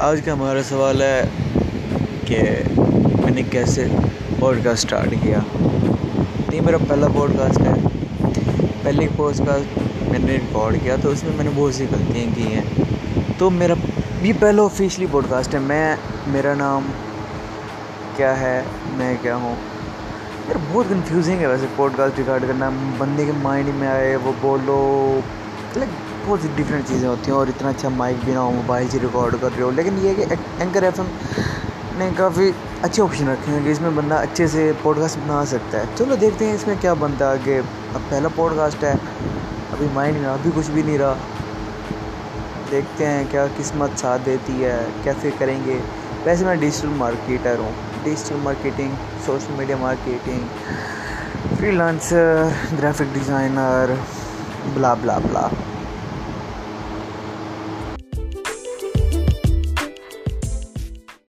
आज का हमारा सवाल है कि मैंने कैसे पॉडकास्ट स्टार्ट किया? ये मेरा पहला पॉडकास्ट है। पहले पॉडकास्ट मैंने रिकॉर्ड किया तो उसमें मैंने बहुत सी गलतियाँ की हैं। तो मेरा ये पहला ऑफिशियली पॉडकास्ट है। मैं, मेरा नाम क्या है? मैं क्या हूँ? यार, बहुत कंफ्यूजिंग है वैसे पॉडकास्ट रिकॉर्ड करना। बंदे के माइंड में आए, वो बोलो। लाइक बहुत सी डिफरेंट चीज़ें होती हैं और इतना अच्छा माइक भी ना हो मोबाइल से रिकॉर्ड कर रहे हो। लेकिन ये कि एंकर एफएम ने काफ़ी अच्छे ऑप्शन रखे हैं कि इसमें बंदा अच्छे से पॉडकास्ट बना सकता है। चलो देखते हैं इसमें क्या बनता है कि अब पहला पॉडकास्ट है। अभी माइंड में अभी कुछ भी नहीं रहा। देखते हैं क्या किस्मत साथ देती है, कैसे करेंगे। वैसे मैं डिजिटल मार्केटर हूँ। Digital marketing social media marketing freelancer graphic designer blah blah blah